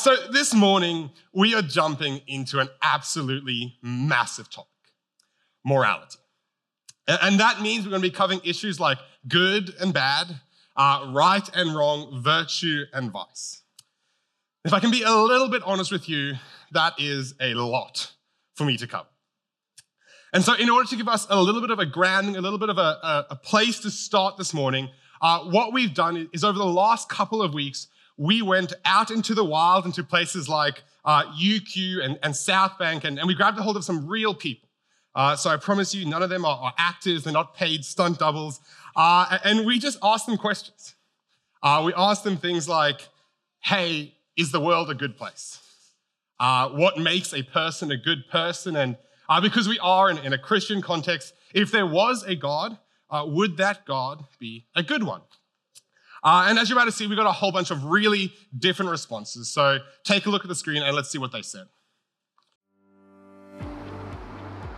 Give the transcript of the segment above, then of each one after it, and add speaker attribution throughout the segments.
Speaker 1: So, this morning, we are jumping into an absolutely massive topic morality. And that means we're going to be covering issues like good and bad, uh, right and wrong, virtue and vice. If I can be a little bit honest with you, that is a lot for me to cover. And so, in order to give us a little bit of a grounding, a little bit of a, a, place to start this morning, uh, what we've done is over the last couple of weeks, we went out into the wild, into places like uh, UQ and, and South Bank, and, and, we grabbed a hold of some real people. Uh, so I promise you, none of them are, are actors, they're not paid stunt doubles. Uh, and we just asked them questions. Uh, we asked them things like, hey, is the world a good place? Uh, what makes a person a good person? And uh, because we are in, in, a Christian context, if there was a God, would that God be a good one? Uh, and as you're about to see, we got a whole bunch of really different responses. So take a look at the screen and let's see what they said.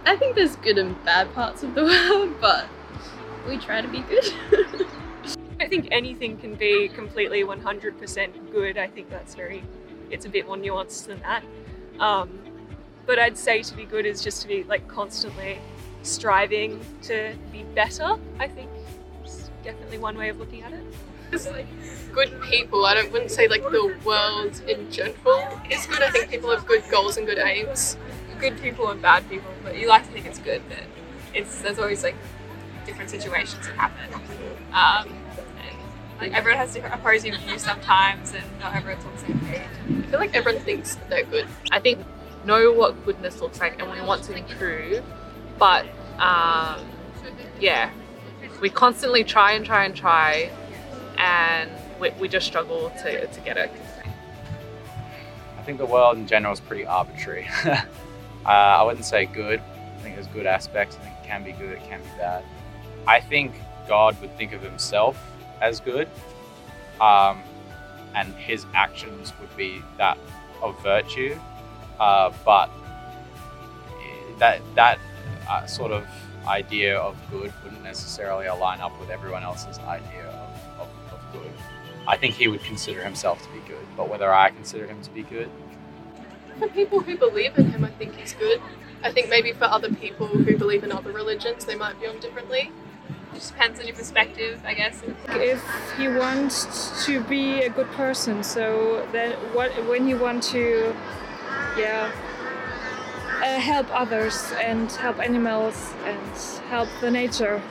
Speaker 2: I think there's good and bad parts of the world, but we try to be good.
Speaker 3: I think anything can be completely 100% good. I think that's very, it's a bit more nuanced than that. Um, but I'd say to be good is just to be like constantly striving to be better. I think is definitely one way of looking at it
Speaker 4: like good people. I don't wouldn't say like the world in general is good. I think people have good goals and good aims.
Speaker 5: Good people and bad people, but you like to think it's good, but it's there's always like different situations that happen. Um, and, like everyone has different opposing views sometimes, and not everyone's on the same page.
Speaker 4: I feel like everyone thinks they're good.
Speaker 6: I think know what goodness looks like, and we want to improve, but um, yeah, we constantly try and try and try and we, we just struggle to, to get it.
Speaker 7: I think the world in general is pretty arbitrary. uh, I wouldn't say good. I think there's good aspects. I think it can be good, it can be bad. I think God would think of himself as good, um, and his actions would be that of virtue. Uh, but that that uh, sort of idea of good wouldn't necessarily align up with everyone else's idea. I think he would consider himself to be good, but whether I consider him to be good.
Speaker 4: For people who believe in him, I think he's good. I think maybe for other people who believe in other religions, they might view him differently.
Speaker 5: It just depends on your perspective, I guess.
Speaker 8: If he wants to be a good person, so then what when you want to, yeah, uh, help others and help animals and help the nature,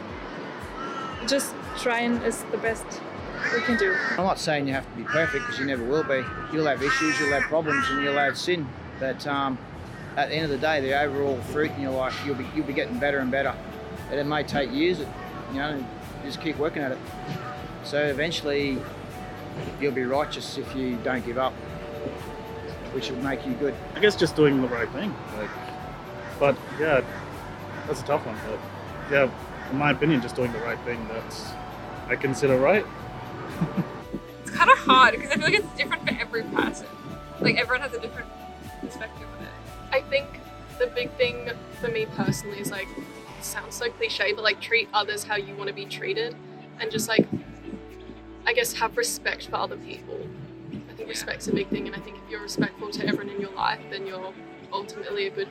Speaker 8: just trying is the best we can do.
Speaker 9: I'm not saying you have to be perfect because you never will be. You'll have issues, you'll have problems, and you'll have sin. But um, at the end of the day, the overall fruit in your life, you'll be you'll be getting better and better. And it may take years, you know, just keep working at it. So eventually, you'll be righteous if you don't give up, which will make you good.
Speaker 10: I guess just doing the right thing. Like, but yeah, that's a tough one. But yeah, in my opinion, just doing the right thing. That's I consider right
Speaker 5: it's kind of hard because I feel like it's different for every person. Like everyone has a different perspective on it.
Speaker 4: I think the big thing for me personally is like sounds so cliche, but like treat others how you want to be treated, and just like I guess have respect for other people. I think respect's a big thing, and I think if you're respectful to everyone in your life, then you're ultimately a good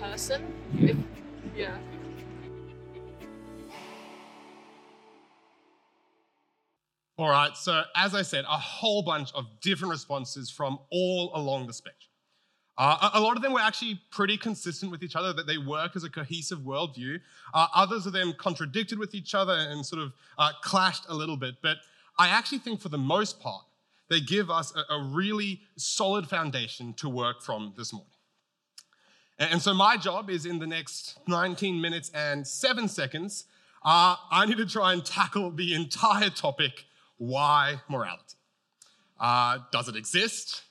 Speaker 4: person. If, yeah.
Speaker 1: All right, so as I said, a whole bunch of different responses from all along the spectrum. Uh, a lot of them were actually pretty consistent with each other, that they work as a cohesive worldview. Uh, others of them contradicted with each other and sort of uh, clashed a little bit. But I actually think for the most part, they give us a, a really solid foundation to work from this morning. And, and, so my job is in the next 19 minutes and seven seconds, uh, I need to try and tackle the entire topic why morality? Uh, does it exist?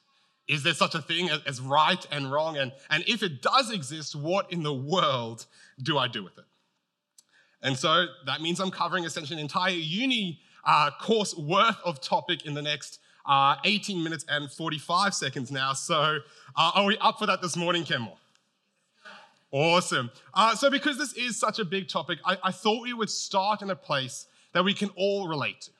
Speaker 1: Is there such a thing as right and wrong? And, and if it does exist, what in the world do I do with it? And so that means I'm covering essentially an entire uni uh, course worth of topic in the next uh, 18 minutes and 45 seconds now. So uh, are we up for that this morning, Kenmore? Awesome. Uh, so, because this is such a big topic, I, I thought we would start in a place that we can all relate to.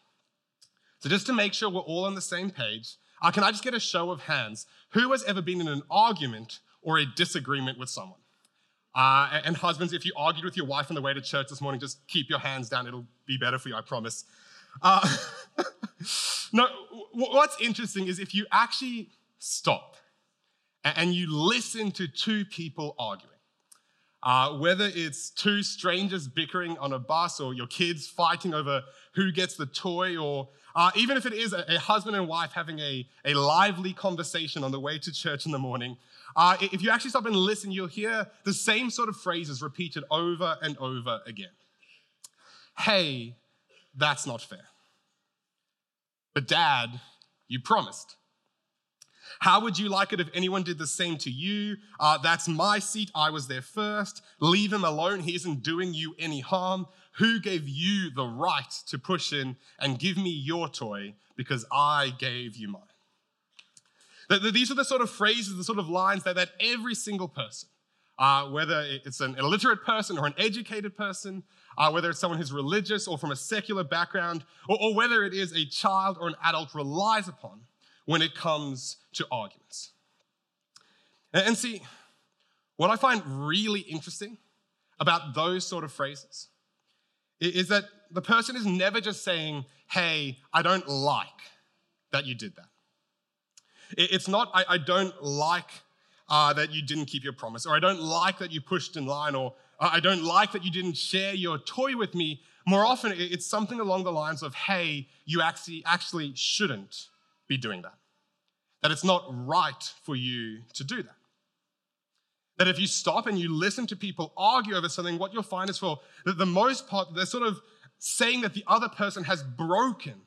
Speaker 1: So, just to make sure we're all on the same page, Uh, can I just get a show of hands? Who has ever been in an argument or a disagreement with someone? Uh, and husbands, if you argued with your wife on the way to church this morning, just keep your hands down. It'll be better for you, I promise. Uh, no, what's interesting is if you actually stop and you listen to two people arguing, uh, whether it's two strangers bickering on a bus or your kids fighting over who gets the toy, or uh, even if it is a, a, husband and wife having a, a lively conversation on the way to church in the morning, uh, if you actually stop and listen, you'll hear the same sort of phrases repeated over and over again. Hey, that's not fair. But, Dad, you promised. How would you like it if anyone did the same to you? Uh, that's my seat. I was there first. Leave him alone. He isn't doing you any harm. Who gave you the right to push in and give me your toy because I gave you mine? These are the sort of phrases, the sort of lines that, that every single person, uh, whether it's an illiterate person or an educated person, uh, whether it's someone who's religious or from a secular background, or, or whether it is a child or an adult, relies upon when it comes to arguments. And, see, what I find really interesting about those sort of phrases is that the person is never just saying, hey, I don't like that you did that. It's not, I, I don't like uh, that you didn't keep your promise, or I don't like that you pushed in line, or I don't like that you didn't share your toy with me. More often, it's something along the lines of, hey, you actually, actually shouldn't be doing that. That it's not right for you to do that. That if you stop and you listen to people argue over something, what you'll find is for that the most part, they're sort of saying that the other person has broken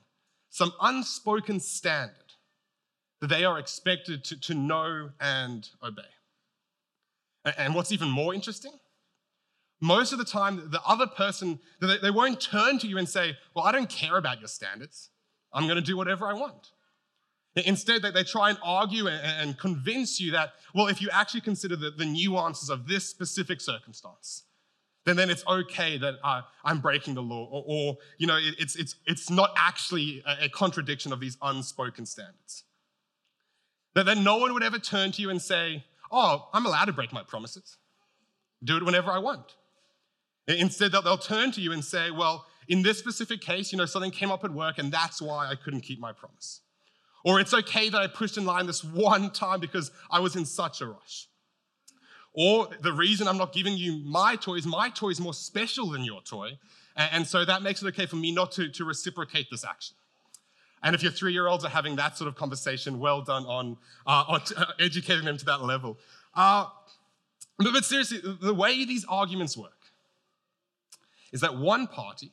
Speaker 1: some unspoken standard that they are expected to, to know and obey. And what's even more interesting, most of the time, the other person, they won't turn to you and say, Well, I don't care about your standards. I'm going to do whatever I want. Instead, they try and argue and convince you that, well, if you actually consider the, nuances of this specific circumstance, then, then it's okay that uh, I'm breaking the law, or, or you know, it, it's, it's, it's not actually a, a, contradiction of these unspoken standards. That then no one would ever turn to you and say, oh, I'm allowed to break my promises. Do it whenever I want. Instead, they'll, they'll turn to you and say, well, in this specific case, you know, something came up at work and that's why I couldn't keep my promise. Or it's okay that I pushed in line this one time because I was in such a rush. Or the reason I'm not giving you my toy is my toy is more special than your toy. And so that makes it okay for me not to, to reciprocate this action. And if your three year olds are having that sort of conversation, well done on, uh, educating them to that level. Uh, but, but seriously, the way these arguments work is that one party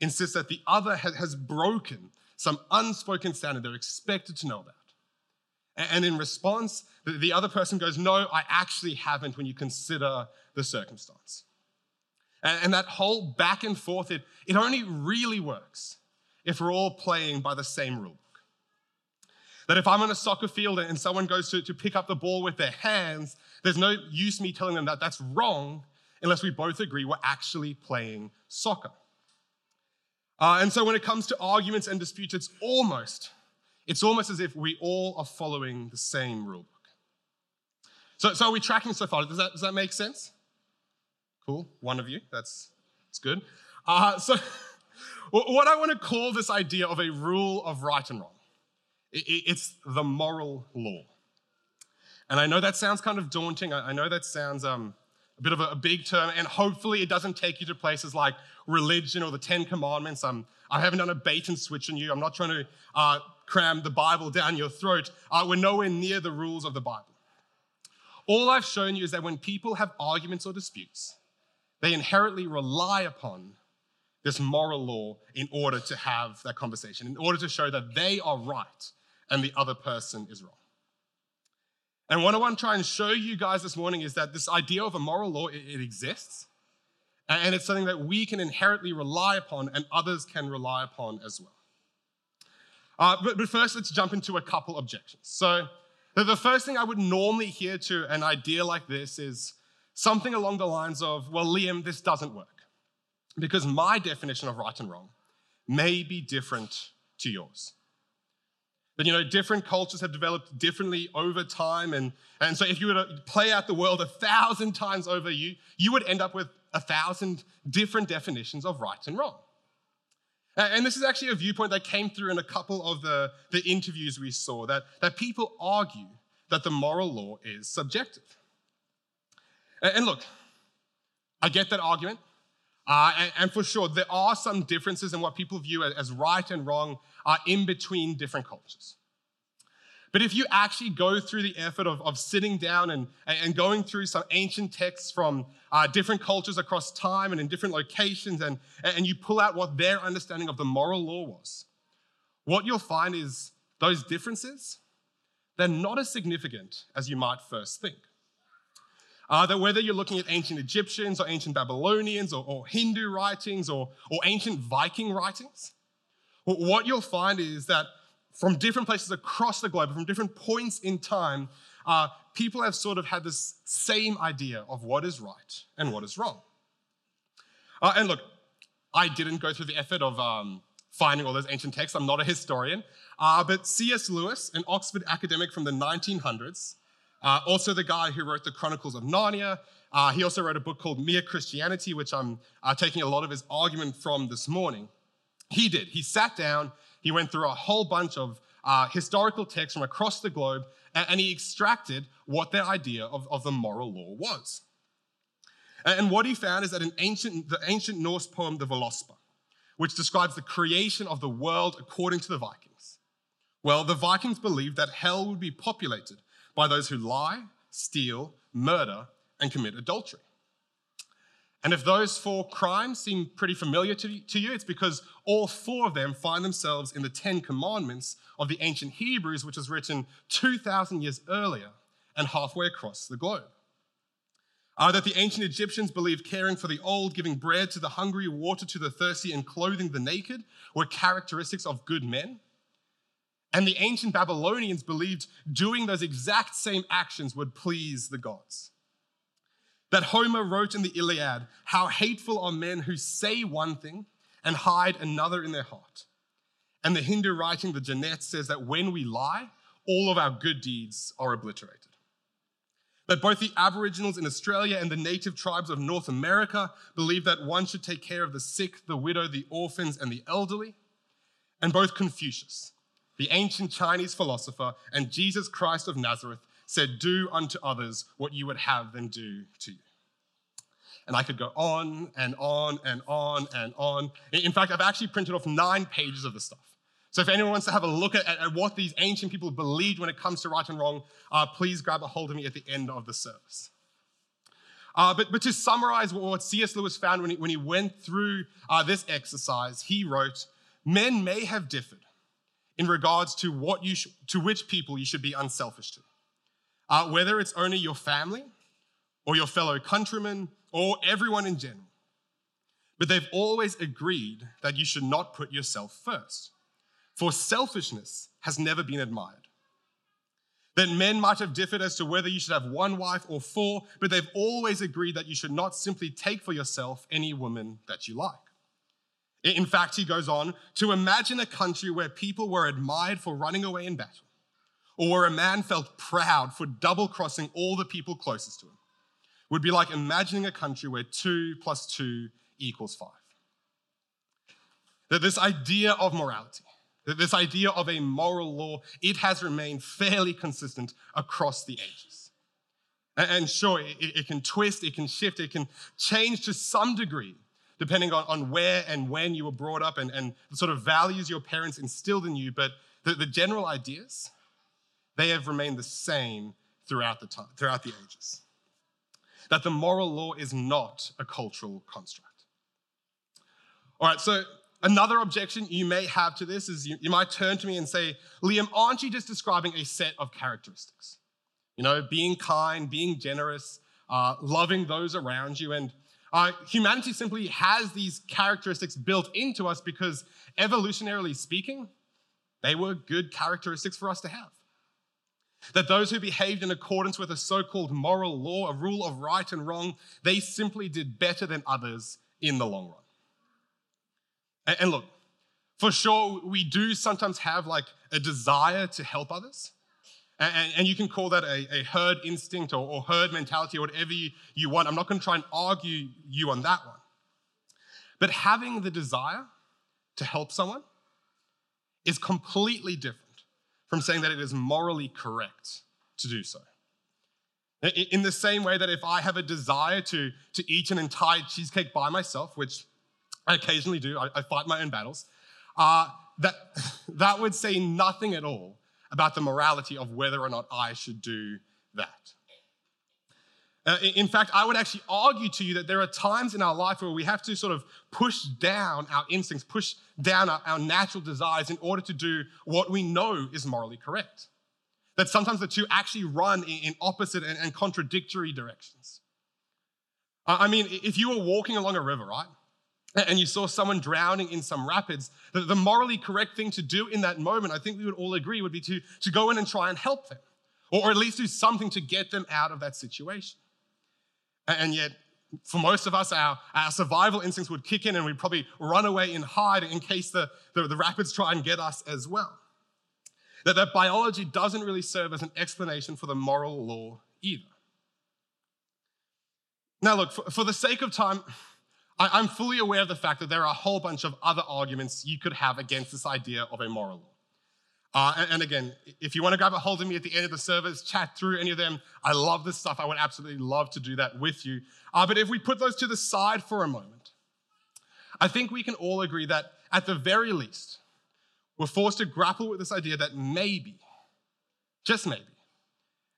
Speaker 1: insists that the other has broken some unspoken standard they're expected to know about. And in response, the other person goes, No, I actually haven't when you consider the circumstance. And that whole back and forth, it, it only really works if we're all playing by the same rule book. That if I'm on a soccer field and someone goes to, to pick up the ball with their hands, there's no use me telling them that that's wrong unless we both agree we're actually playing soccer. Uh, and so when it comes to arguments and disputes, it's almost, it's almost as if we all are following the same rule book. So, so are we tracking so far? Does that, does that make sense? Cool. One of you. That's, that's good. Uh, so what I want to call this idea of a rule of right and wrong, it's the moral law. And I know that sounds kind of daunting. I know that sounds um, bit of a, big term, and hopefully it doesn't take you to places like religion or the Ten Commandments. I'm, I haven't done a bait and switch on you. I'm not trying to uh, cram the Bible down your throat. Uh, we're nowhere near the rules of the Bible. All I've shown you is that when people have arguments or disputes, they inherently rely upon this moral law in order to have that conversation, in order to show that they are right and the other person is wrong. And what I want to try and show you guys this morning is that this idea of a moral law, it, it exists. And it's something that we can inherently rely upon and others can rely upon as well. Uh, but, but first, let's jump into a couple objections. So, the first thing I would normally hear to an idea like this is something along the lines of, well, Liam, this doesn't work. Because my definition of right and wrong may be different to yours. That, you know, different cultures have developed differently over time. And, and so if you were to play out the world a thousand times over, you, you would end up with a thousand different definitions of right and wrong. And this is actually a viewpoint that came through in a couple of the, the interviews we saw that, that people argue that the moral law is subjective. And look, I get that argument. Uh, and, and, for sure, there are some differences in what people view as right and wrong uh, in between different cultures. But if you actually go through the effort of, of sitting down and, and going through some ancient texts from uh, different cultures across time and in different locations, and, and you pull out what their understanding of the moral law was, what you'll find is those differences, they're not as significant as you might first think. Uh, that whether you're looking at ancient Egyptians or ancient Babylonians or, or Hindu writings or, or ancient Viking writings, what you'll find is that from different places across the globe, from different points in time, uh, people have sort of had this same idea of what is right and what is wrong. Uh, and look, I didn't go through the effort of um, finding all those ancient texts. I'm not a historian. Uh, but C.S. Lewis, an Oxford academic from the 1900s, uh, also the guy who wrote the Chronicles of Narnia, uh, he also wrote a book called Mere Christianity, which I'm uh, taking a lot of his argument from this morning. He did. He sat down he went through a whole bunch of uh, historical texts from across the globe and, and, he extracted what their idea of, of the moral law was. And, and what he found is that in ancient, the ancient Norse poem, the Völuspá, which describes the creation of the world according to the Vikings, well, the Vikings believed that hell would be populated by those who lie, steal, murder, and commit adultery. And if those four crimes seem pretty familiar to, to you, it's because all four of them find themselves in the Ten Commandments of the ancient Hebrews, which was written 2,000 years earlier and halfway across the globe. Uh, that the ancient Egyptians believed caring for the old, giving bread to the hungry, water to the thirsty, and clothing the naked were characteristics of good men. And the ancient Babylonians believed doing those exact same actions would please the gods that Homer wrote in the Iliad how hateful are men who say one thing and hide another in their heart. And the Hindu writing, the Janet, says that when we lie, all of our good deeds are obliterated. That both the Aboriginals in Australia and the native tribes of North America believe that one should take care of the sick, the widow, the orphans, and the elderly. And both Confucius, the ancient Chinese philosopher, and Jesus Christ of Nazareth said, Do unto others what you would have them do to you. And I could go on and on and on and on. In fact, I've actually printed off nine pages of this stuff. So if anyone wants to have a look at, at, what these ancient people believed when it comes to right and wrong, uh, please grab a hold of me at the end of the service. Uh, but, but to summarize what C.S. Lewis found when he, when he went through uh, this exercise, he wrote, Men may have differed in regards to, what you sh- to which people you should be unselfish to uh, whether it's only your family or your fellow countrymen or everyone in general. But they've always agreed that you should not put yourself first, for selfishness has never been admired. That men might have differed as to whether you should have one wife or four, but they've always agreed that you should not simply take for yourself any woman that you like. In fact, he goes on to imagine a country where people were admired for running away in battle or where a man felt proud for double crossing all the people closest to him would be like imagining a country where two plus two equals five. That this idea of morality, that this idea of a moral law, it has remained fairly consistent across the ages. And sure, it, it can twist, it can shift, it can change to some degree, depending on, on where and when you were brought up and, and the sort of values your parents instilled in you. But the, the general ideas, they have remained the same throughout the time, throughout the ages. That the moral law is not a cultural construct. All right, so another objection you may have to this is you, you might turn to me and say, Liam, aren't you just describing a set of characteristics? You know, being kind, being generous, uh, loving those around you. And uh, humanity simply has these characteristics built into us because, evolutionarily speaking, they were good characteristics for us to have. That those who behaved in accordance with a so called moral law, a rule of right and wrong, they simply did better than others in the long run. And, look, for sure, we do sometimes have like a desire to help others. And, and you can call that a, a herd instinct or, or, herd mentality or whatever you, you want. I'm not going to try and argue you on that one. But having the desire to help someone is completely different from saying that it is morally correct to do so. In the same way that if I have a desire to, to eat an entire cheesecake by myself, which I occasionally do, I, I fight my own battles, uh, that, that would say nothing at all about the morality of whether or not I should do that. Uh, in fact, I would actually argue to you that there are times in our life where we have to sort of push down our instincts, push down our, our natural desires in order to do what we know is morally correct. That sometimes the two actually run in opposite and contradictory directions. I mean, if you were walking along a river, right, and you saw someone drowning in some rapids, the morally correct thing to do in that moment, I think we would all agree, would be to, to go in and try and help them, or at least do something to get them out of that situation. And yet, for most of us, our, our survival instincts would kick in and we'd probably run away and hide in case the, the, the rapids try and get us as well. That, that biology doesn't really serve as an explanation for the moral law either. Now, look, for, for the sake of time, I, am fully aware of the fact that there are a whole bunch of other arguments you could have against this idea of a moral law. Uh, and, and, again, if you want to grab a hold of me at the end of the service, chat through any of them, I love this stuff. I would absolutely love to do that with you. Uh, but if we put those to the side for a moment, I think we can all agree that at the very least, we're forced to grapple with this idea that maybe, just maybe,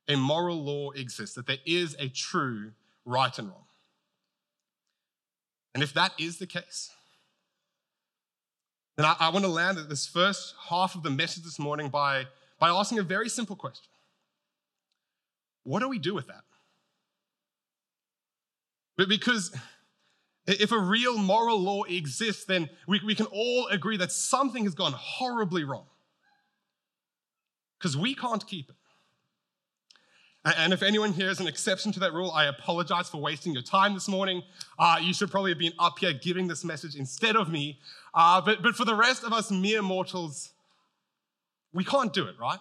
Speaker 1: a moral law exists, that there is a true right and wrong. And if that is the case, then I, I want to land at this first half of the message this morning by, by asking a very simple question What do we do with that? But because if a real moral law exists, then we, we can all agree that something has gone horribly wrong. Because we can't keep it. And if anyone here is an exception to that rule, I apologize for wasting your time this morning. Uh, you should probably have been up here giving this message instead of me. Uh, but, but for the rest of us mere mortals, we can't do it, right?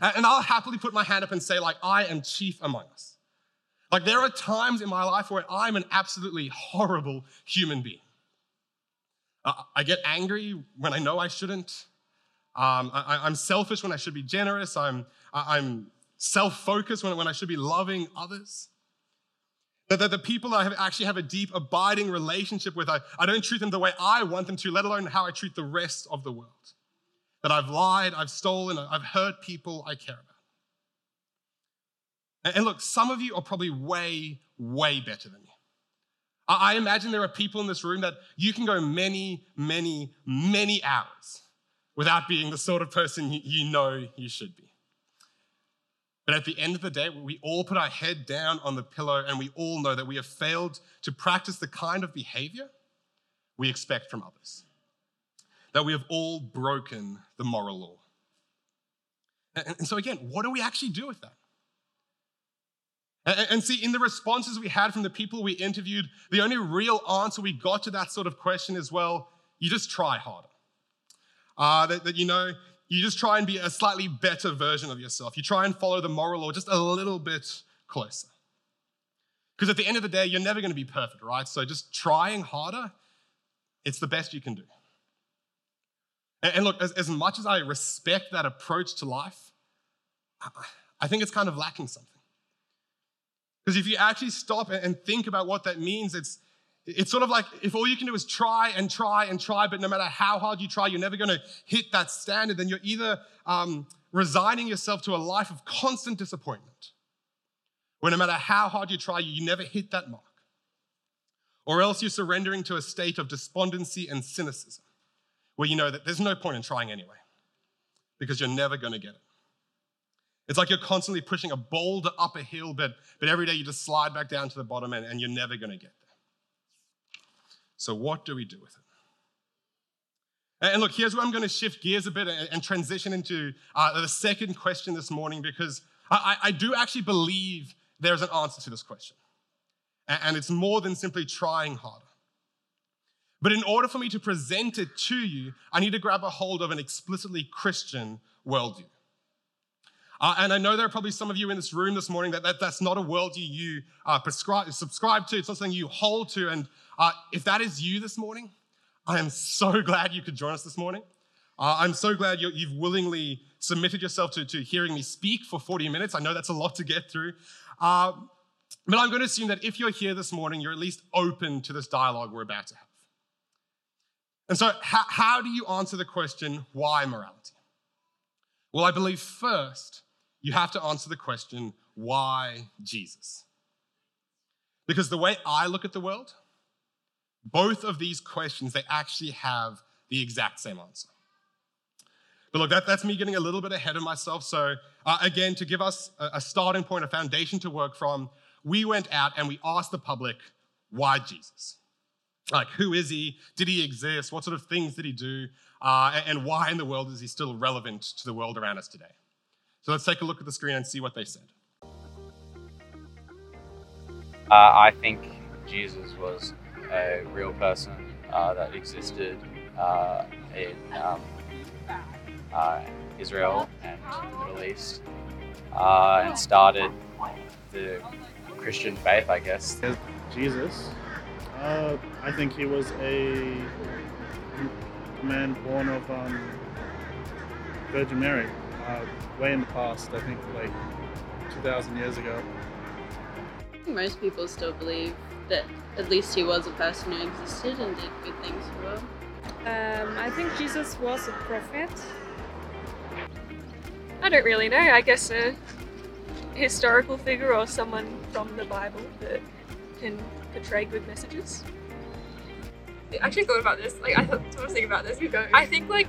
Speaker 1: And I'll happily put my hand up and say, like, I am chief among us. Like, there are times in my life where I'm an absolutely horrible human being. Uh, I get angry when I know I shouldn't. Um, I, am selfish when I should be generous. I'm, I'm self focused when, when I should be loving others. That, that the people I have actually have a deep, abiding relationship with, I, I don't treat them the way I want them to, let alone how I treat the rest of the world. That I've lied, I've stolen, I've hurt people I care about. And, and look, some of you are probably way, way better than me. I, I imagine there are people in this room that you can go many, many, many hours without being the sort of person you, you know you should be. But at the end of the day, we all put our head down on the pillow and we all know that we have failed to practice the kind of behavior we expect from others. That we have all broken the moral law. And so, again, what do we actually do with that? And see, in the responses we had from the people we interviewed, the only real answer we got to that sort of question is well, you just try harder. Uh, that, that, you know, you just try and be a slightly better version of yourself. You try and follow the moral law just a little bit closer. Because at the end of the day, you're never going to be perfect, right? So just trying harder, it's the best you can do. And, look, as, as much as I respect that approach to life, I think it's kind of lacking something. Because if you actually stop and think about what that means, it's, it's sort of like if all you can do is try and try and try, but no matter how hard you try, you're never going to hit that standard, then you're either um, resigning yourself to a life of constant disappointment, where no matter how hard you try, you never hit that mark, or else you're surrendering to a state of despondency and cynicism, where you know that there's no point in trying anyway, because you're never going to get it. It's like you're constantly pushing a boulder up a hill, but, but every day you just slide back down to the bottom and, and you're never going to get there. So, what do we do with it? And look, here's where I'm going to shift gears a bit and transition into uh, the second question this morning because I, I, do actually believe there's an answer to this question. And it's more than simply trying harder. But in order for me to present it to you, I need to grab a hold of an explicitly Christian worldview. Uh, and I know there are probably some of you in this room this morning that, that that's not a worldview you uh, prescribe, subscribe to. It's not something you hold to. And uh, if that is you this morning, I am so glad you could join us this morning. Uh, I'm so glad you have willingly submitted yourself to, to hearing me speak for 40 minutes. I know that's a lot to get through. Uh, but I'm going to assume that if you're here this morning, you're at least open to this dialogue we're about to have. And so, how, how do you answer the question, why morality? Well, I believe first, you have to answer the question, why Jesus? Because the way I look at the world, both of these questions, they actually have the exact same answer. But look, that, that's me getting a little bit ahead of myself. So, uh, again, to give us a, a starting point, a foundation to work from, we went out and we asked the public, why Jesus? Like, who is he? Did he exist? What sort of things did he do? Uh, and why in the world is he still relevant to the world around us today? So let's take a look at the screen and see what they said.
Speaker 7: Uh, I think Jesus was a real person uh, that existed uh, in um, uh, Israel and the Middle East uh, and started the Christian faith, I guess.
Speaker 10: Jesus. Uh, I think he was a man born of um, Virgin Mary, uh, way in the past. I think like 2,000 years ago.
Speaker 2: Most people still believe that at least he was a person who existed and did good things for the world.
Speaker 8: Um, I think Jesus was a prophet.
Speaker 3: I don't really know. I guess a historical figure or someone from the Bible that can portray good messages.
Speaker 5: I actually thought about this. Like I thought I was thinking about this. I think like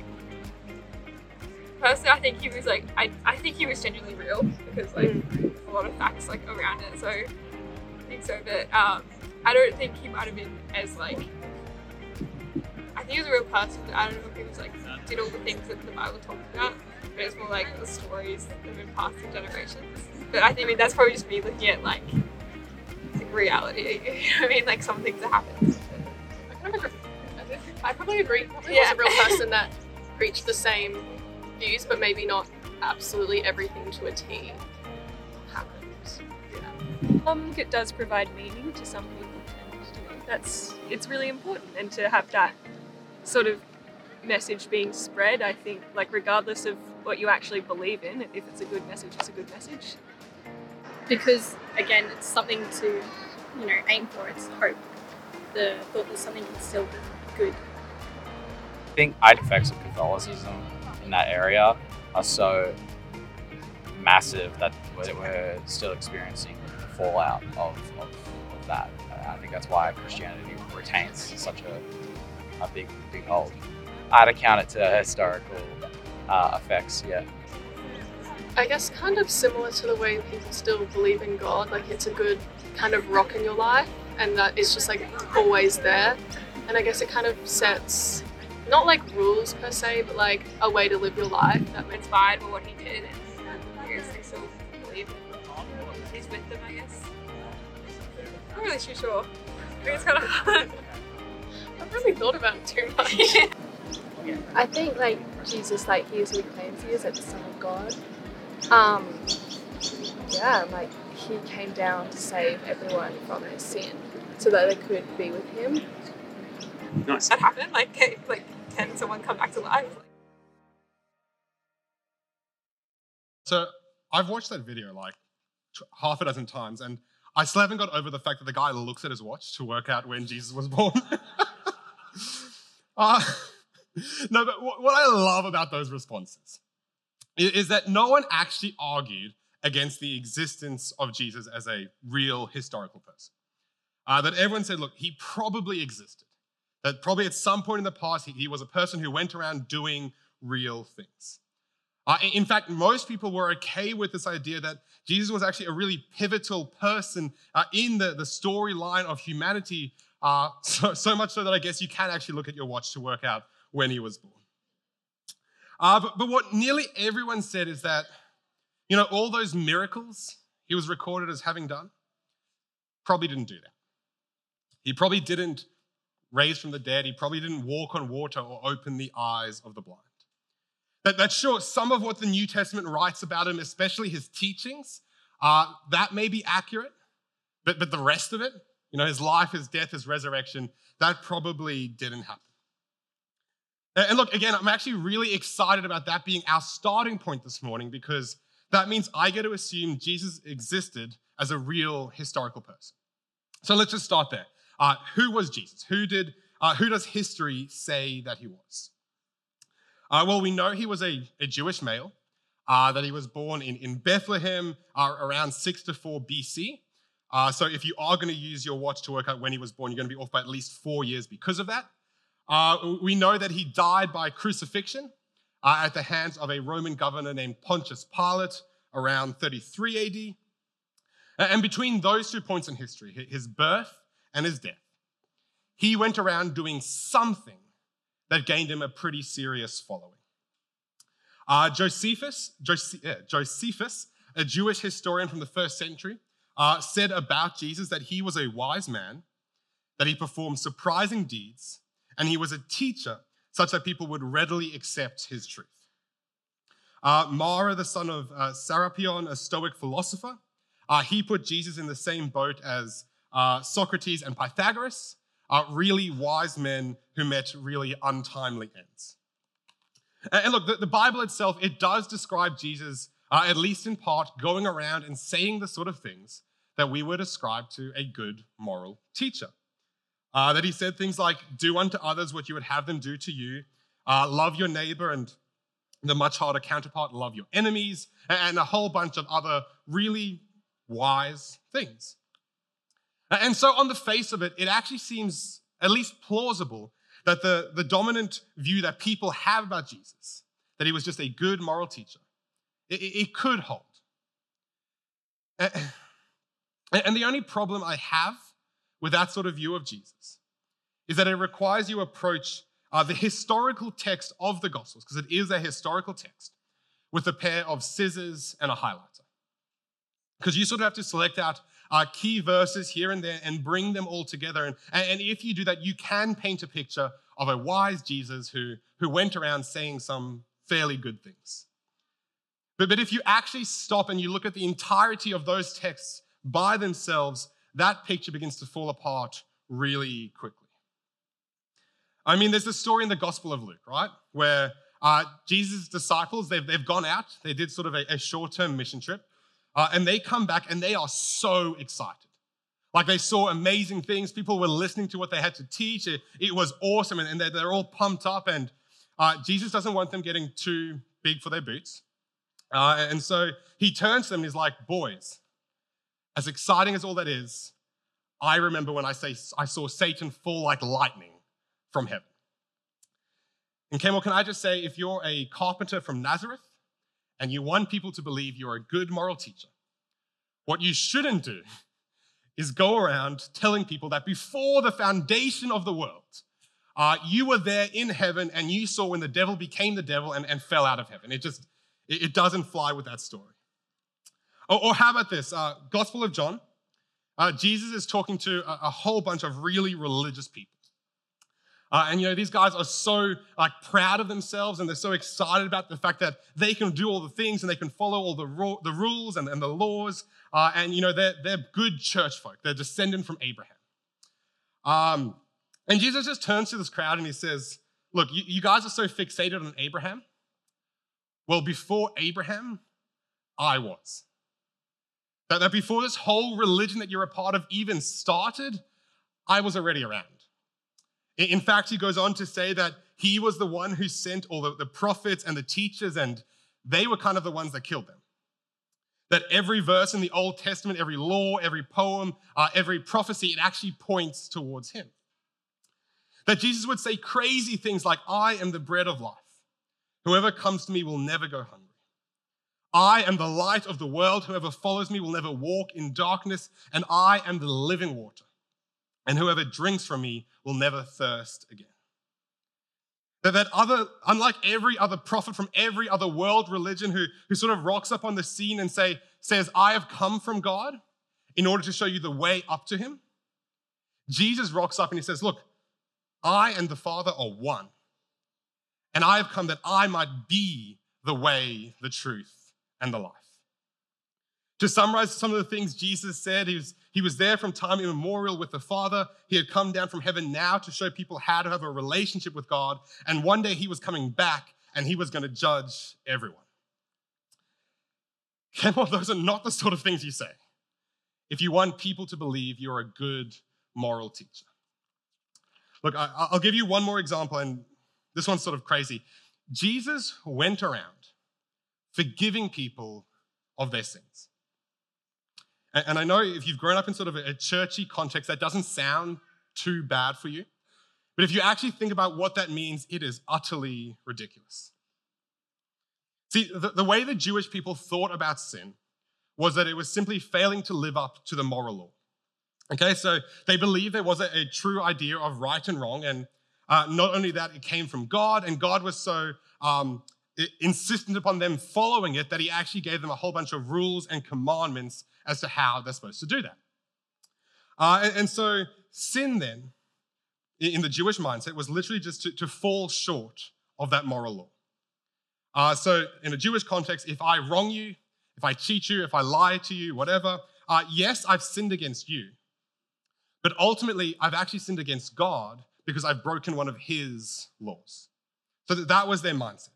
Speaker 5: personally, I think he was like I, I think he was genuinely real because like a lot of facts like around it. So I think so. But um, I don't think he might have been as like. I think he was a real person. I don't know if he was like did all the things that the Bible talks about. But it's more like the stories that have been passed through generations. But I think I mean, that's probably just me looking at like, like reality. You know I mean? Like some things that happen.
Speaker 4: I kind of agree. I probably agree. Probably
Speaker 5: Yeah.
Speaker 4: was a real person that preached the same views, but maybe not absolutely everything to a T.
Speaker 3: Um, it does provide meaning to some people, and you know, that's it's really important. And to have that sort of message being spread, I think, like regardless of what you actually believe in, if it's a good message, it's a good message.
Speaker 2: Because, again, it's something to, you know, aim for. It's hope. The thought that something can still be good.
Speaker 7: I think side effects of Catholicism in that area are so massive that we're- we're still experiencing the fallout of, of, of that. I think that's why Christianity retains such a, a big big hold. I'd account it to historical uh, effects, yeah.
Speaker 4: I guess kind of similar to the way people still believe in God, like it's a good kind of rock in your life and that it's just like always there. And I guess it kind of sets not like rules per se, but like a way to live your life. That
Speaker 5: Inspired by what he did, and they still believe he's with them. I guess. I'm not really too sure. I think it's kind of hard.
Speaker 4: I've really thought about it too much.
Speaker 11: I think like Jesus, like he is who he claims he is, like the Son of God. Um, yeah, like he came down to save everyone from their sin, so that they could be with him.
Speaker 7: Nice.
Speaker 5: That happened. Like, can- like, can someone come back to life?
Speaker 1: So I've watched that video like t- half a dozen times, and I still haven't got over the fact that the guy looks at his watch to work out when Jesus was born. uh, no, but wh- what I love about those responses is that no one actually argued against the existence of Jesus as a real historical person. Uh, that everyone said, look, he probably existed. That probably at some point in the past, he, he was a person who went around doing real things. Uh, in fact, most people were okay with this idea that Jesus was actually a really pivotal person uh, in the, the storyline of humanity, uh, so, so much so that I guess you can actually look at your watch to work out when he was born. Uh, but, but what nearly everyone said is that, you know, all those miracles he was recorded as having done probably didn't do that. He probably didn't raise from the dead. He probably didn't walk on water or open the eyes of the blind. That, that's sure, some of what the New Testament writes about him, especially his teachings, uh, that may be accurate, but, but the rest of it, you know, his life, his death, his resurrection, that probably didn't happen. And look, again, I'm actually really excited about that being our starting point this morning because that means I get to assume Jesus existed as a real historical person. So let's just start there. Uh, who was Jesus? Who did? Uh, who does history say that he was? Uh, well, we know he was a, a Jewish male. Uh, that he was born in, in Bethlehem uh, around 6 to 4 BC. Uh, so if you are going to use your watch to work out when he was born, you're going to be off by at least four years because of that. Uh, we know that he died by crucifixion uh, at the hands of a Roman governor named Pontius Pilate around 33 AD. And between those two points in history, his birth and his death, he went around doing something that gained him a pretty serious following. Uh, Josephus, Josephus, a Jewish historian from the first century, uh, said about Jesus that he was a wise man, that he performed surprising deeds, and he was a teacher such that people would readily accept his truth. Uh, Mara, the son of uh, Serapion, a Stoic philosopher, uh, he put Jesus in the same boat as uh, Socrates and Pythagoras, uh, really wise men who met really untimely ends. And look, the, the Bible itself, it does describe Jesus, uh, at least in part, going around and saying the sort of things that we would ascribe to a good moral teacher. Uh, that he said things like, do unto others what you would have them do to you, uh, love your neighbor, and the much harder counterpart, love your enemies, and a whole bunch of other really wise things. And so, on the face of it, it actually seems at least plausible that the, the dominant view that people have about Jesus, that he was just a good moral teacher, it, it could hold. And the only problem I have with that sort of view of Jesus is that it requires you approach uh, the historical text of the Gospels, because it is a historical text, with a pair of scissors and a highlighter. Because you sort of have to select out uh, key verses here and there and bring them all together. And, and if you do that, you can paint a picture of a wise Jesus who, who went around saying some fairly good things. But, but if you actually stop and you look at the entirety of those texts by themselves, that picture begins to fall apart really quickly. I mean, there's a story in the Gospel of Luke, right? Where uh, Jesus' disciples, they've, they've gone out, they did sort of a, a short term mission trip, uh, and they come back and they are so excited. Like they saw amazing things. People were listening to what they had to teach. It, it was awesome, and, and they're, they're, all pumped up. And uh, Jesus doesn't want them getting too big for their boots. Uh, and so he turns to them and he's like, Boys, as exciting as all that is, I remember when I, say, I saw Satan fall like lightning from heaven. And Campbell, can I just say, if you're a carpenter from Nazareth and you want people to believe you're a good moral teacher, what you shouldn't do is go around telling people that before the foundation of the world, uh, you were there in heaven and you saw when the devil became the devil and, and fell out of heaven. It just, it, it doesn't fly with that story. Or, or how about this? Uh, Gospel of John. Uh, Jesus is talking to a, a, whole bunch of really religious people. Uh, and you know, these guys are so like proud of themselves and they're so excited about the fact that they can do all the things and they can follow all the, ro- the rules and, and the laws. Uh, and you know, they're, they're good church folk. They're descendant from Abraham. Um, and Jesus just turns to this crowd and he says, Look, you, you guys are so fixated on Abraham. Well, before Abraham, I was. That, that before this whole religion that you're a part of even started, I was already around. In fact, he goes on to say that he was the one who sent all the, the prophets and the teachers, and they were kind of the ones that killed them. That every verse in the Old Testament, every law, every poem, uh, every prophecy, it actually points towards him. That Jesus would say crazy things like, I am the bread of life. Whoever comes to me will never go hungry. I am the light of the world. Whoever follows me will never walk in darkness, and I am the living water. And whoever drinks from me will never thirst again. That, that other, unlike every other prophet from every other world religion who, who sort of rocks up on the scene and say, says, I have come from God in order to show you the way up to him, Jesus rocks up and he says, Look, I and the Father are one. And I have come that I might be the way, the truth, and the life. To summarize some of the things Jesus said, he was, he was there from time immemorial with the Father. He had come down from heaven now to show people how to have a relationship with God. And one day he was coming back and he was going to judge everyone. Kenmore, those are not the sort of things you say if you want people to believe you're a good moral teacher. Look, I, will give you one more example, and this one's sort of crazy. Jesus went around forgiving people of their sins. And, I know if you've grown up in sort of a, a churchy context, that doesn't sound too bad for you. But if you actually think about what that means, it is utterly ridiculous. See, the, the way the Jewish people thought about sin was that it was simply failing to live up to the moral law. Okay, so they believed there was a, a true idea of right and wrong, and uh, not only that, it came from God, and God was so um, insistent upon them following it that He actually gave them a whole bunch of rules and commandments as to how they're supposed to do that. Uh, and, and, so, sin then, in the Jewish mindset, was literally just to, to fall short of that moral law. Uh, so, in a Jewish context, if I wrong you, if I cheat you, if I lie to you, whatever, uh, yes, I've sinned against you. But ultimately, I've actually sinned against God because I've broken one of his laws. So that was their mindset.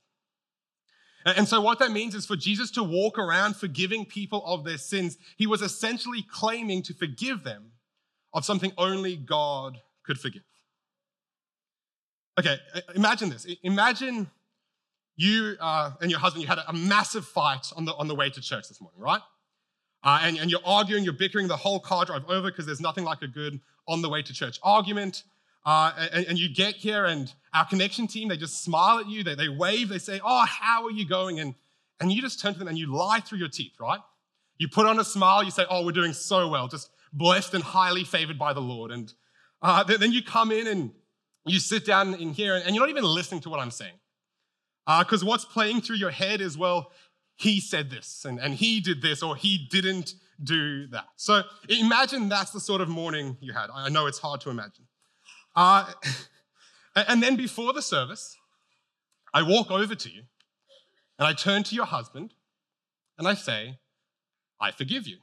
Speaker 1: And so, what that means is for Jesus to walk around forgiving people of their sins, he was essentially claiming to forgive them of something only God could forgive. Okay, imagine this. Imagine you uh, and your husband, you had a massive fight on the, on the way to church this morning, right? Uh, and, and you're arguing, you're bickering the whole car drive over because there's nothing like a good on the way to church argument. Uh, and, and, you get here, and our connection team, they just smile at you, they, they wave, they say, Oh, how are you going? And, and you just turn to them and you lie through your teeth, right? You put on a smile, you say, Oh, we're doing so well, just blessed and highly favored by the Lord. And uh, then you come in and you sit down in here, and you're not even listening to what I'm saying. Because uh, what's playing through your head is, well, he said this and, and he did this or he didn't do that. So imagine that's the sort of morning you had. I know it's hard to imagine. Uh, and then before the service, I walk over to you and I turn to your husband and I say, I forgive you.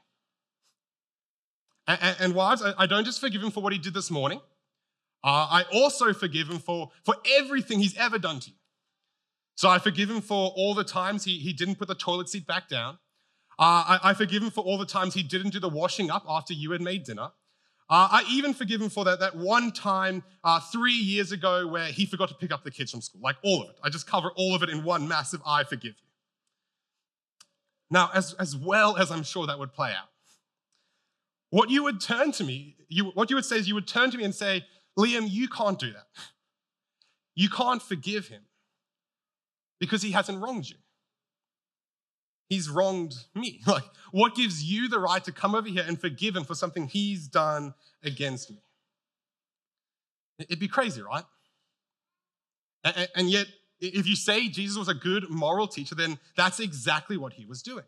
Speaker 1: And, and wives, I don't just forgive him for what he did this morning. Uh, I also forgive him for, for everything he's ever done to you. So I forgive him for all the times he, he didn't put the toilet seat back down. Uh, I, I, forgive him for all the times he didn't do the washing up after you had made dinner. Uh, I even forgive him for that, that one time uh, three years ago where he forgot to pick up the kids from school, like all of it. I just cover all of it in one massive I forgive you. Now, as, as well as I'm sure that would play out, what you would turn to me, you, what you would say is you would turn to me and say, Liam, you can't do that. You can't forgive him because he hasn't wronged you. He's wronged me. Like, what gives you the right to come over here and forgive him for something he's done against me? It'd be crazy, right? And yet, if you say Jesus was a good moral teacher, then that's exactly what he was doing.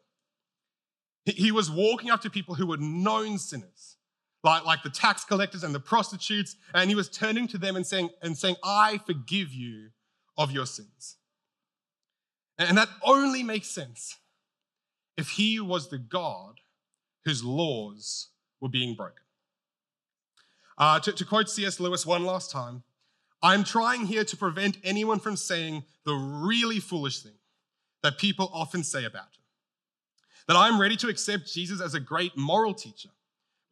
Speaker 1: He was walking up to people who were known sinners, like, like the tax collectors and the prostitutes, and he was turning to them and saying, and saying, I forgive you of your sins. And that only makes sense if he was the God whose laws were being broken. Uh, to, to quote C.S. Lewis one last time, I'm trying here to prevent anyone from saying the really foolish thing that people often say about him. That I'm ready to accept Jesus as a great moral teacher,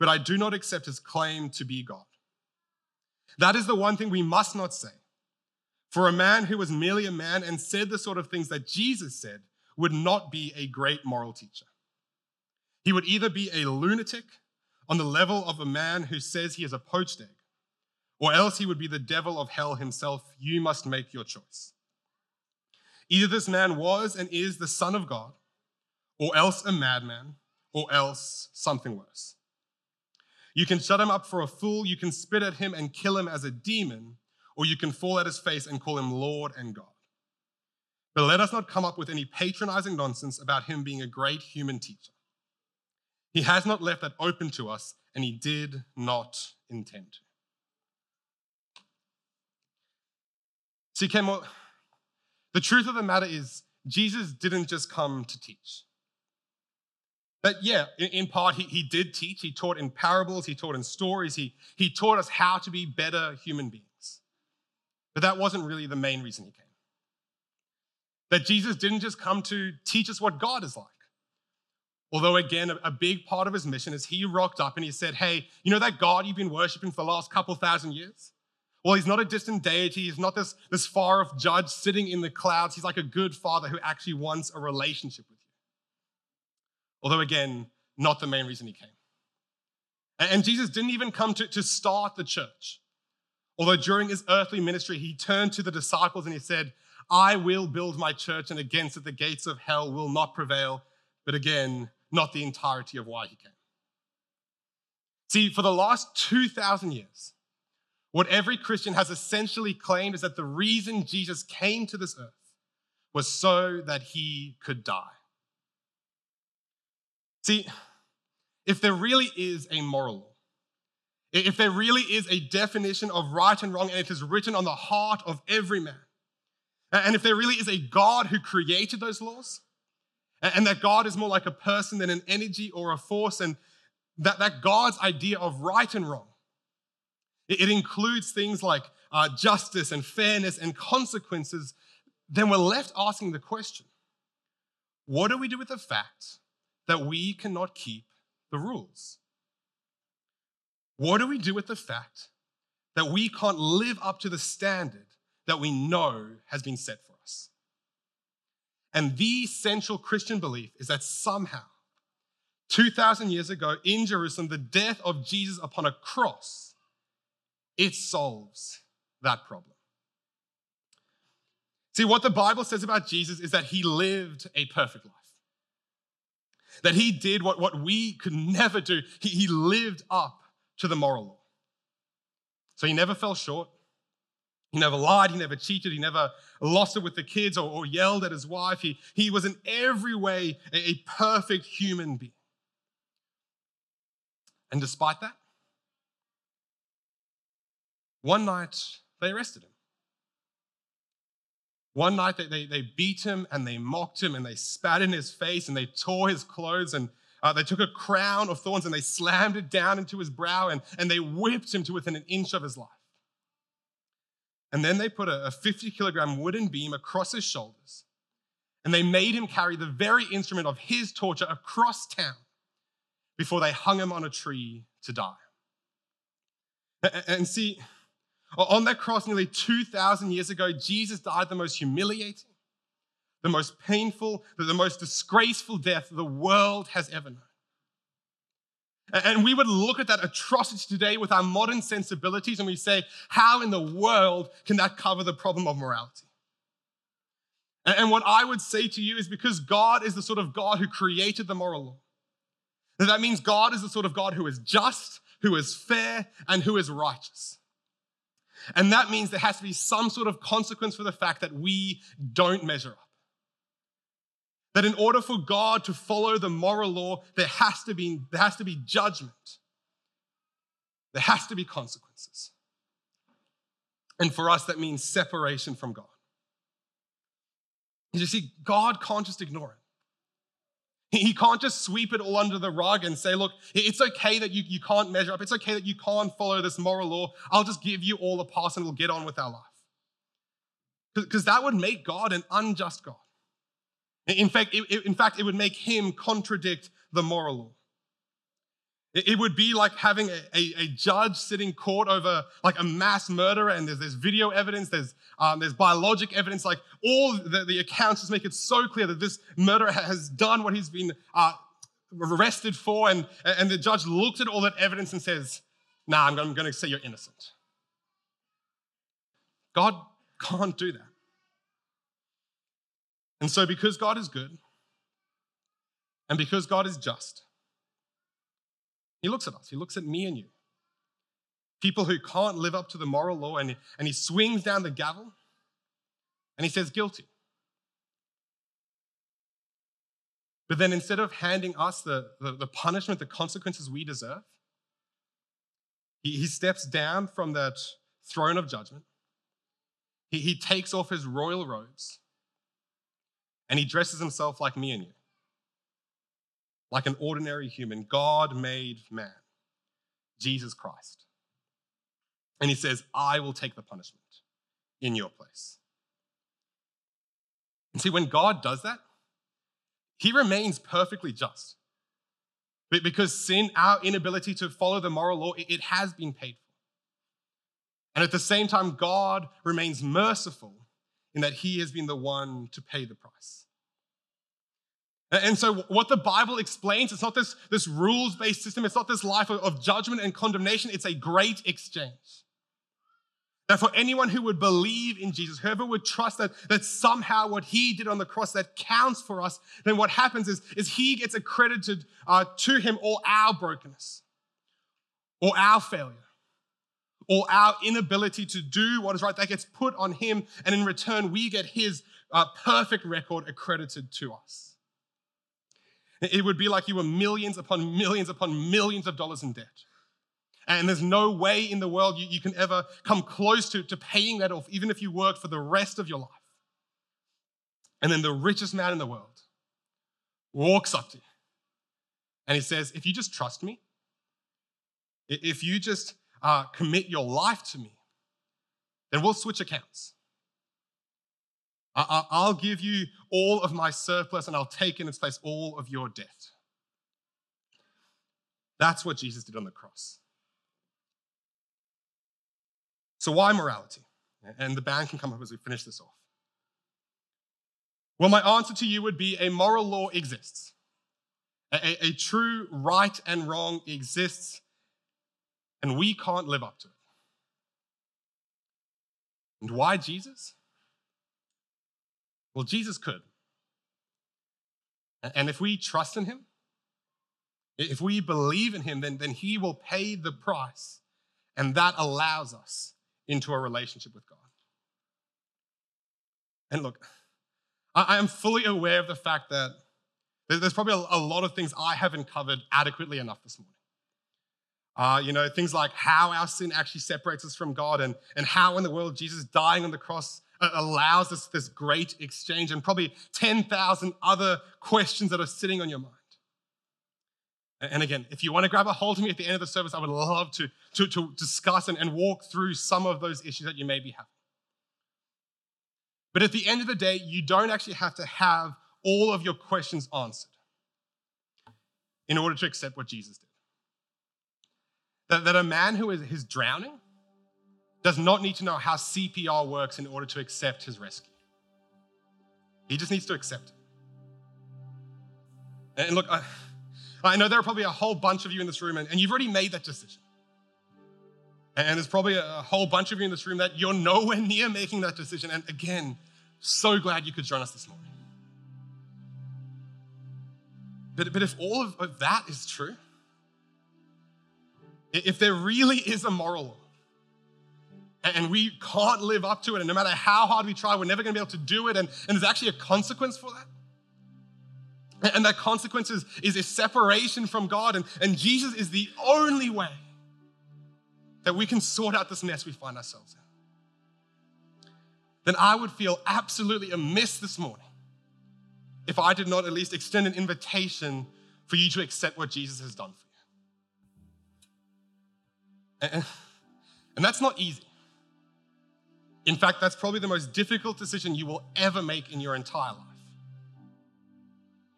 Speaker 1: but I do not accept his claim to be God. That is the one thing we must not say. For a man who was merely a man and said the sort of things that Jesus said would not be a great moral teacher. He would either be a lunatic on the level of a man who says he is a poached egg, or else he would be the devil of hell himself. You must make your choice. Either this man was and is the Son of God, or else a madman, or else something worse. You can shut him up for a fool, you can spit at him and kill him as a demon, or you can fall at his face and call him Lord and God. But let us not come up with any patronizing nonsense about him being a great human teacher. He has not left that open to us, and he did not intend to. See, Ken, well, the truth of the matter is, Jesus didn't just come to teach. But yeah, in, in part, he, he did teach. He taught in parables, he taught in stories, he, he taught us how to be better human beings. But that wasn't really the main reason he came. That Jesus didn't just come to teach us what God is like. Although, again, a, big part of his mission is he rocked up and he said, Hey, you know that God you've been worshiping for the last couple thousand years? Well, he's not a distant deity. He's not this, this far off judge sitting in the clouds. He's like a good father who actually wants a relationship with you. Although, again, not the main reason he came. And Jesus didn't even come to, to start the church. Although during his earthly ministry, he turned to the disciples and he said, I will build my church, and against it the gates of hell will not prevail. But again, not the entirety of why he came. See, for the last 2,000 years, what every Christian has essentially claimed is that the reason Jesus came to this earth was so that he could die. See, if there really is a moral law, if there really is a definition of right and wrong, and it is written on the heart of every man, and if there really is a God who created those laws, and that God is more like a person than an energy or a force, and that, that God's idea of right and wrong. It, it includes things like uh, justice and fairness and consequences. Then we're left asking the question what do we do with the fact that we cannot keep the rules? What do we do with the fact that we can't live up to the standard that we know has been set for us? And the central Christian belief is that somehow, 2,000 years ago in Jerusalem, the death of Jesus upon a cross, it solves that problem. See, what the Bible says about Jesus is that he lived a perfect life. That he did what, what we could never do. He, he lived up to the moral law. So he never fell short. He never lied, he never cheated, he never lost it with the kids or, or yelled at his wife. He, he was in every way a, a perfect human being. And despite that, one night they arrested him. One night they, they, they, beat him and they mocked him and they spat in his face and they tore his clothes and uh, they took a crown of thorns and they slammed it down into his brow and, and they whipped him to within an inch of his life. And then they put a 50 kilogram wooden beam across his shoulders. And they made him carry the very instrument of his torture across town before they hung him on a tree to die. And see, on that cross nearly 2,000 years ago, Jesus died the most humiliating, the most painful, the most disgraceful death the world has ever known. And we would look at that atrocity today with our modern sensibilities and we say, how in the world can that cover the problem of morality? And what I would say to you is because God is the sort of God who created the moral law. That means God is the sort of God who is just, who is fair, and who is righteous. And that means there has to be some sort of consequence for the fact that we don't measure up. That in order for God to follow the moral law, there has to be, there has to be judgment. There has to be consequences. And for us, that means separation from God. You see, God can't just ignore it. He can't just sweep it all under the rug and say, look, it's okay that you, you can't measure up. It's okay that you can't follow this moral law. I'll just give you all a pass and we'll get on with our life. Because that would make God an unjust God. In fact, it, in fact, it would make him contradict the moral law. It would be like having a, a, a, judge sitting court over like a mass murderer, and there's, there's video evidence, there's, um, there's biologic evidence, like all the, the, accounts just make it so clear that this murderer has done what he's been uh, arrested for, and, and the judge looks at all that evidence and says, Nah, I'm, I'm going to say you're innocent. God can't do that. And so, because God is good and because God is just, He looks at us, He looks at me and you. People who can't live up to the moral law, and, and He swings down the gavel and He says, guilty. But then instead of handing us the, the, the punishment, the consequences we deserve, he, he steps down from that throne of judgment He, he takes off his royal robes and he dresses himself like me and you, like an ordinary human, God made man, Jesus Christ. And he says, I will take the punishment in your place. And see, when God does that, he remains perfectly just. Because sin, our inability to follow the moral law, it has been paid for. And at the same time, God remains merciful in that he has been the one to pay the price. And so, what the Bible explains, it's not this, this rules based system, it's not this life of, of judgment and condemnation, it's a great exchange. That for anyone who would believe in Jesus, whoever would trust that, that somehow what he did on the cross that counts for us, then what happens is, is he gets accredited uh, to him all our brokenness, or our failure, or our inability to do what is right. That gets put on him, and in return, we get his uh, perfect record accredited to us. It would be like you were millions upon millions upon millions of dollars in debt. And there's no way in the world you, you can ever come close to, to paying that off, even if you worked for the rest of your life. And then the richest man in the world walks up to you and he says, If you just trust me, if you just uh, commit your life to me, then we'll switch accounts. I- I'll give you all of my surplus and I'll take in its place all of your debt. That's what Jesus did on the cross. So, why morality? And the band can come up as we finish this off. Well, my answer to you would be a moral law exists. A, a, true right and wrong exists, and we can't live up to it. And why Jesus? Well, Jesus could. And if we trust in him, if we believe in him, then, then he will pay the price. And that allows us into a relationship with God. And look, I am fully aware of the fact that there's probably a lot of things I haven't covered adequately enough this morning. Uh, you know, things like how our sin actually separates us from God and, and how in the world Jesus dying on the cross uh, allows us this great exchange and probably 10,000 other questions that are sitting on your mind. And again, if you want to grab a hold of me at the end of the service, I would love to, to, to discuss and, and walk through some of those issues that you may be having. But at the end of the day, you don't actually have to have all of your questions answered in order to accept what Jesus did. That, that a man who is, is drowning does not need to know how CPR works in order to accept his rescue. He just needs to accept it. And look, I, I know there are probably a whole bunch of you in this room, and, and you've already made that decision. And there's probably a whole bunch of you in this room that you're nowhere near making that decision. And again, so glad you could join us this morning. But, but if all of, of that is true, if there really is a moral and we can't live up to it, and no matter how hard we try, we're never going to be able to do it, and, and there's actually a consequence for that, and that consequence is, is a separation from God. And, and Jesus is the only way that we can sort out this mess we find ourselves in. Then I would feel absolutely amiss this morning if I did not at least extend an invitation for you to accept what Jesus has done for you. And, and that's not easy. In fact, that's probably the most difficult decision you will ever make in your entire life.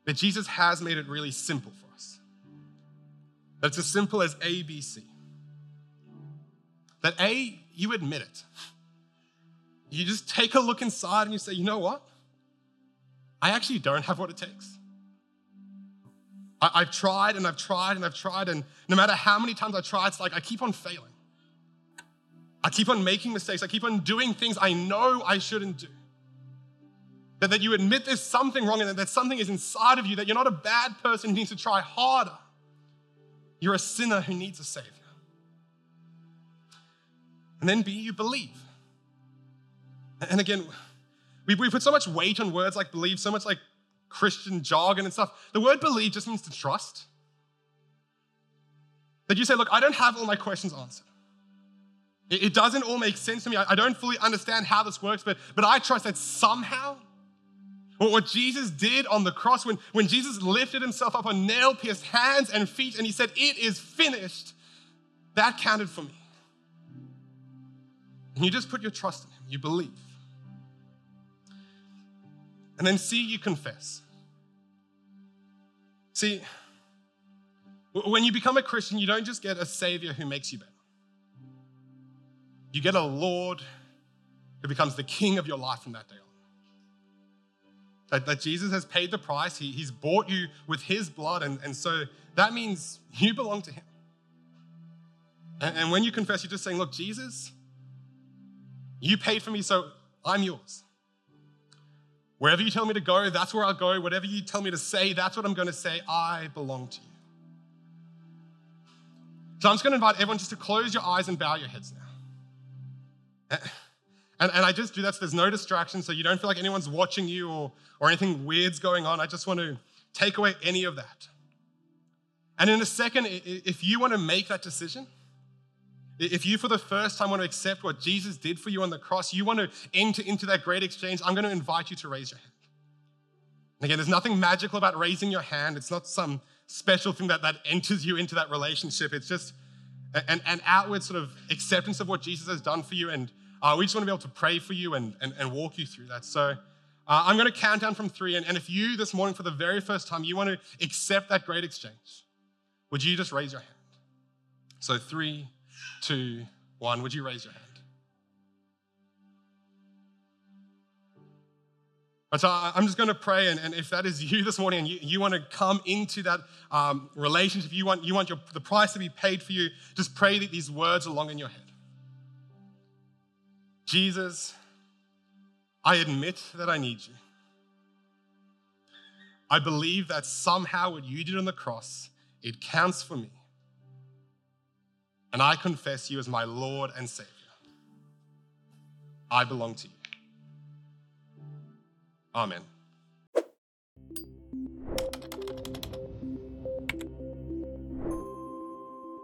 Speaker 1: But Jesus has made it really simple for us. That it's as simple as A, B, C. That A, you admit it. You just take a look inside and you say, you know what? I actually don't have what it takes. I, have tried and I've tried and I've tried, and no matter how many times I try, it's like I keep on failing. I keep on making mistakes. I keep on doing things I know I shouldn't do. That, that you admit there's something wrong and that, that something is inside of you, that you're not a bad person who needs to try harder. You're a sinner who needs a Savior. And then B, you believe. And again, we, we put so much weight on words like believe, so much like Christian jargon and stuff. The word believe just means to trust. That you say, look, I don't have all my questions answered. It, it doesn't all make sense to me. I, I don't fully understand how this works, but, but I trust that somehow what what Jesus did on the cross, when, when Jesus lifted himself up on nail pierced hands and feet and he said, It is finished, that counted for me. And you just put your trust in him, you believe. And then see, you confess. See, when you become a Christian, you don't just get a savior who makes you better. You get a Lord who becomes the king of your life from that day on. That, that Jesus has paid the price, he, He's bought you with His blood, and, and so that means you belong to Him. And, and when you confess, you're just saying, Look, Jesus, you paid for me, so I'm yours. Wherever you tell me to go, that's where I'll go. Whatever you tell me to say, that's what I'm going to say. I belong to you. So I'm just going to invite everyone just to close your eyes and bow your heads now. Eh, and, and I just do that so there's no distraction, so you don't feel like anyone's watching you or, or anything weird's going on. I just want to take away any of that. And in a second, if you want to make that decision, if you for the first time want to accept what Jesus did for you on the cross, you want to enter into that great exchange, I'm going to invite you to raise your hand. And again, there's nothing magical about raising your hand. It's not some special thing that, that enters you into that relationship. It's just an, an outward sort of acceptance of what Jesus has done for you. And uh, we just want to be able to pray for you and, and, and walk you through that. So uh, I'm going to count down from three. And, and if you this morning, for the very first time, you want to accept that great exchange, would you just raise your hand? So three, two, one. Would you raise your hand? So I'm just going to pray, and, and, if that is you this morning, and you, you want to come into that um, relationship, you want you want your, the price to be paid for you, just pray these words along in your head. Jesus, I admit that I need you. I believe that somehow what you did on the cross, it counts for me. And I confess you as my Lord and Savior. I belong to you. Amen.